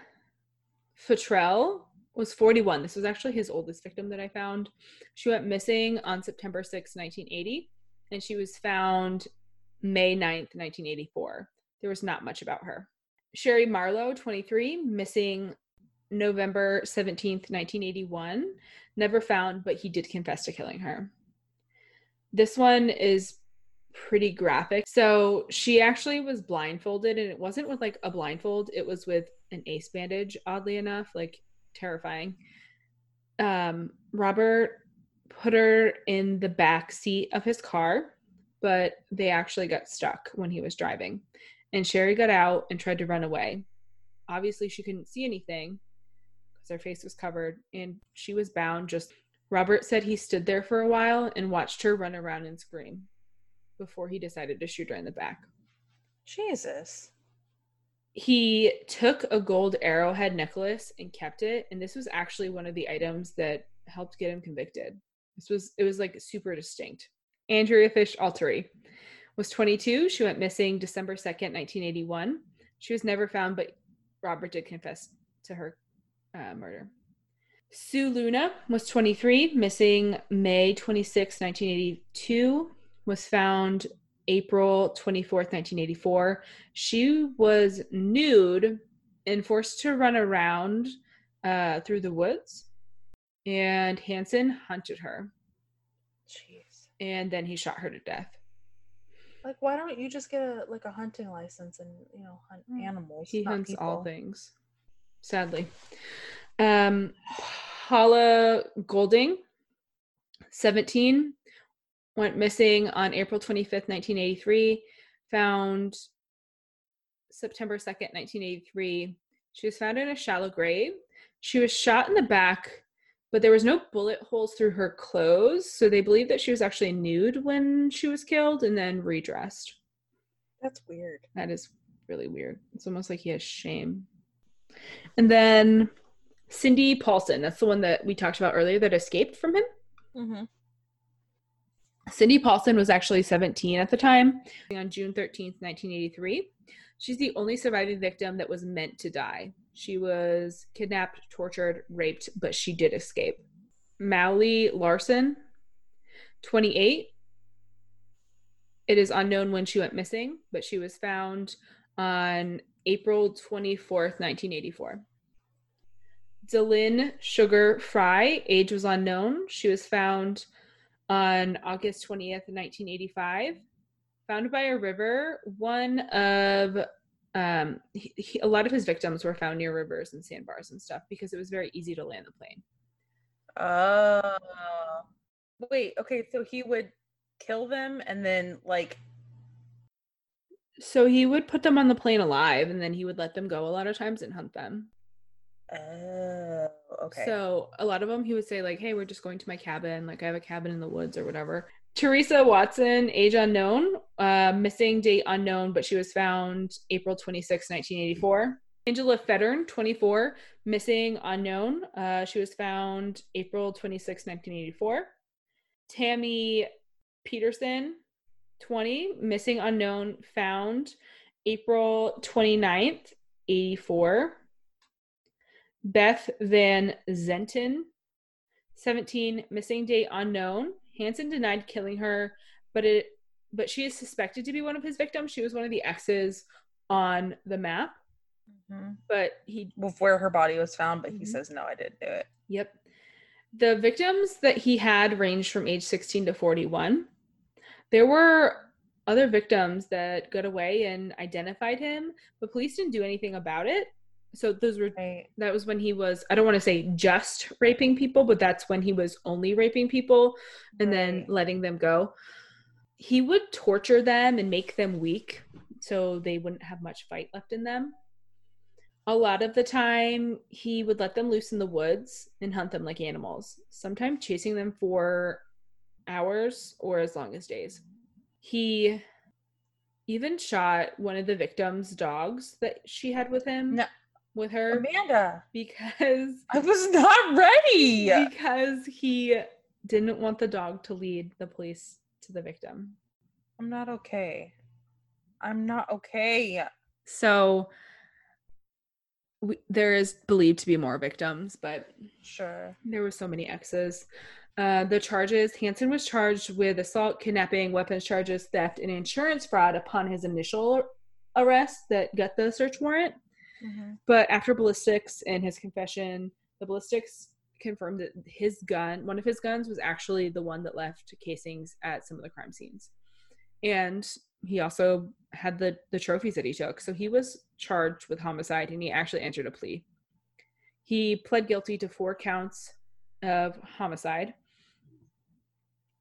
Futrell was 41. This was actually his oldest victim that I found. She went missing on September 6, 1980, and she was found May 9th, 1984. There was not much about her. Sherry Marlowe, 23, missing November 17th, 1981. Never found, but he did confess to killing her. This one is pretty graphic. So she actually was blindfolded, and it wasn't with like a blindfold, it was with an ace bandage, oddly enough, like terrifying. Um, Robert put her in the back seat of his car, but they actually got stuck when he was driving. And Sherry got out and tried to run away. Obviously, she couldn't see anything because her face was covered and she was bound. Just Robert said he stood there for a while and watched her run around and scream before he decided to shoot her in the back. Jesus. He took a gold arrowhead necklace and kept it. And this was actually one of the items that helped get him convicted. This was, it was like super distinct. Andrea Fish Altieri was 22. She went missing December 2nd, 1981. She was never found, but Robert did confess to her uh, murder. Sue Luna was 23, missing May 26, 1982, was found April 24th, 1984. She was nude and forced to run around uh, through the woods, and Hansen hunted her. Jeez. And then he shot her to death. Like, why don't you just get a like a hunting license and you know hunt animals? He hunts all things, sadly. Um, Paula Goulding, 17, went missing on April 25th, 1983, found September 2nd, 1983. She was found in a shallow grave. She was shot in the back, but there was no bullet holes through her clothes, so they believe that she was actually nude when she was killed and then redressed. That's weird. That is really weird. It's almost like he has shame. And then Cindy Paulson, that's the one that we talked about earlier that escaped from him. Mm-hmm. Cindy Paulson was actually 17 at the time on June 13th, 1983. She's the only surviving victim that was meant to die. She was kidnapped, tortured, raped, but she did escape. Mally Larson, 28. It is unknown when she went missing, but she was found on April 24th, 1984. Delyn Sugar Fry, age was unknown. She was found on August 20th, 1985. Found by a river. One of um, he, he- a lot of his victims were found near rivers and sandbars and stuff because it was very easy to land the plane. Oh. Wait. Okay. So he would kill them and then like. So he would put them on the plane alive and then he would let them go a lot of times and hunt them. Oh. Okay. So a lot of them, he would say like, "Hey, we're just going to my cabin. Like I have a cabin in the woods or whatever." Teresa Watson, age unknown, uh, missing date unknown, but she was found April 26, 1984. Angela Feddern, 24, missing unknown. Uh, she was found April 26, 1984. Tammy Peterson, 20, missing unknown, found April 29th, 84. Beth Van Zanten, 17, missing date unknown. Hansen denied killing her, but it but she is suspected to be one of his victims. She was one of the X's on the map, Mhm. but he where her body was found, but he Mhm. says no, I didn't do it. Yep. The victims that he had ranged from age 16 to 41. There were other victims that got away and identified him, but police didn't do anything about it. So those were Right. that was when he was I don't want to say just raping people, but that's when he was only raping people and then letting them go. He would torture them and make them weak so they wouldn't have much fight left in them. A lot of the time, he would let them loose in the woods and hunt them like animals, sometimes chasing them for hours or as long as days. He even shot one of the victim's dogs that she had with him, No. With her, Amanda, because I was not ready. because he didn't want the dog to lead the police to the victim. I'm not okay. I'm not okay. So we, there is believed to be more victims, but Sure. there were so many exes. Uh, the charges Hansen was charged with assault, kidnapping, weapons charges, theft, and insurance fraud upon his initial arrest that got the search warrant. Mm-hmm. But after ballistics and his confession, the ballistics confirmed that his gun, one of his guns, was actually the one that left casings at some of the crime scenes. And he also had the the trophies that he took. So he was charged with homicide and he actually entered a plea. He pled guilty to four counts of homicide.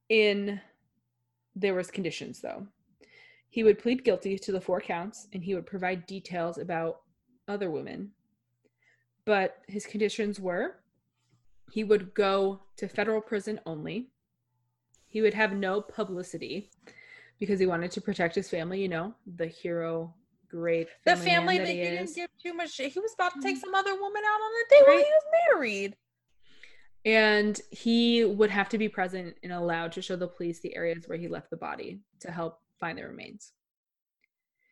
In there was conditions though. He would plead guilty to the four counts and he would provide details about other women. But his conditions were he would go to federal prison only. He would have no publicity because he wanted to protect his family, you know, the hero, great The man family that he he didn't give too much shit. He was about to take some other woman out on a date while he was married. And he would have to be present and allowed to show the police the areas where he left the body to help find the remains.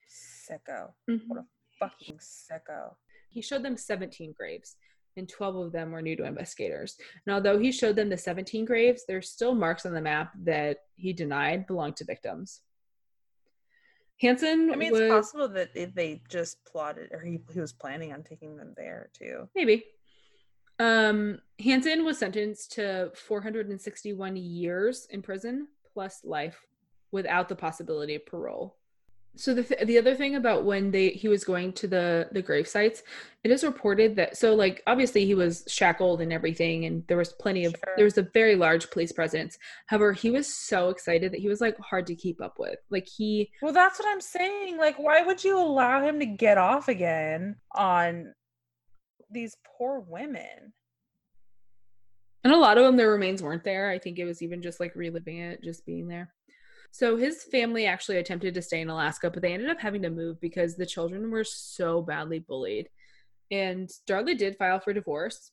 Sicko. Mhm. What a fucking sicko. He showed them 17 graves, and 12 of them were new to investigators. And although he showed them the 17 graves, there's still marks on the map that he denied belonged to victims. Hansen I mean, was it's possible that if they just plotted, or he, he was planning on taking them there too. maybe. Um, Hansen was sentenced to 461 years in prison plus life without the possibility of parole. So the th- the other thing about when they he was going to the the grave sites, it is reported that so like obviously he was shackled and everything, and there was plenty of Sure. there was a very large police presence. However, he was so excited that he was like hard to keep up with. Like he Well, that's what I'm saying. Like, why would you allow him to get off again on these poor women? And a lot of them, their remains weren't there. I think it was even just like reliving it, just being there. So his family actually attempted to stay in Alaska, but they ended up having to move because the children were so badly bullied. And Darla did file for divorce.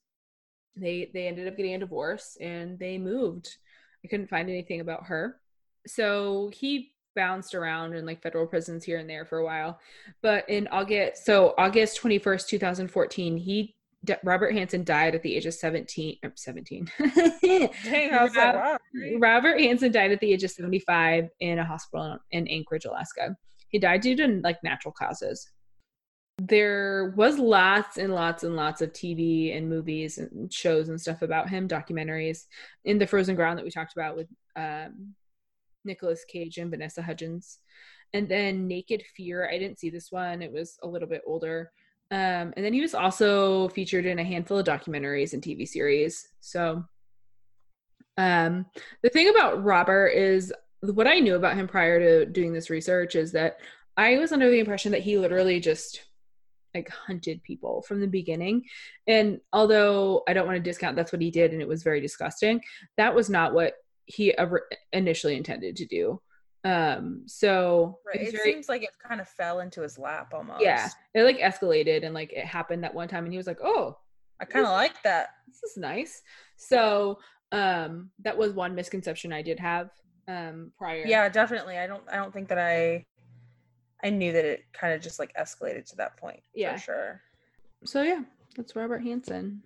They they ended up getting a divorce and they moved. I couldn't find anything about her. So he bounced around in like federal prisons here and there for a while. But in August, so August 21st, 2014, he Robert Hansen died at the age of 17 or 17. Dang, was like, wow. Robert Hansen died at the age of 75 in a hospital in Anchorage, Alaska. He died due to like natural causes. There was lots and lots and lots of TV and movies and shows and stuff about him, documentaries in the Frozen Ground that we talked about with um, Nicolas Cage and Vanessa Hudgens. And then Naked Fear, I didn't see this one. It was a little bit older. Um, and then he was also featured in a handful of documentaries and TV series. So um, the thing about Robert is what I knew about him prior to doing this research is that I was under the impression that he literally just like hunted people from the beginning. And although I don't want to discount that's what he did and it was very disgusting, that was not what he ever initially intended to do. Um, so Right. It very- seems like it kind of fell into his lap almost. yeah, it like escalated and like it happened that one time and he was like, "Oh, I kind of like that. this is nice." So, um that was one misconception I did have um prior. Yeah, definitely. I don't. I don't think that I. I knew that it kind of just like escalated to that point. Yeah. For sure. So yeah, that's Robert Hansen.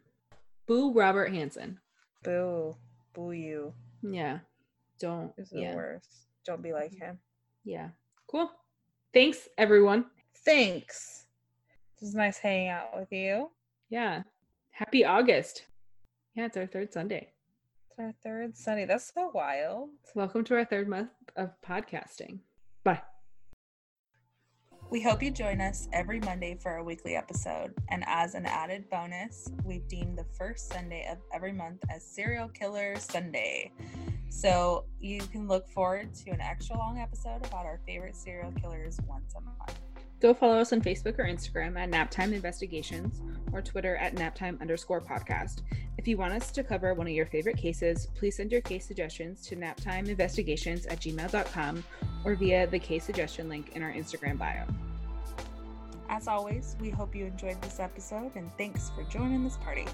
Boo Robert Hansen. Boo. Boo you. Yeah. Don't This Is the worst. Don't be like mm-hmm. him. Yeah. Cool. Thanks everyone. Thanks. It was nice hanging out with you. Yeah. Happy August. Yeah, it's our third Sunday. It's our third Sunday. That's so wild. Welcome to our third month of podcasting. Bye. We hope you join us every Monday for our weekly episode. And as an added bonus, we've deemed the first Sunday of every month as Serial Killer Sunday. So you can look forward to an extra long episode about our favorite serial killers once a month. Go follow us on Facebook or Instagram at Naptime Investigations or Twitter at Naptime underscore podcast. If you want us to cover one of your favorite cases, please send your case suggestions to naptimeinvestigations at gmail.com or via the case suggestion link in our Instagram bio. As always, we hope you enjoyed this episode and thanks for joining this party.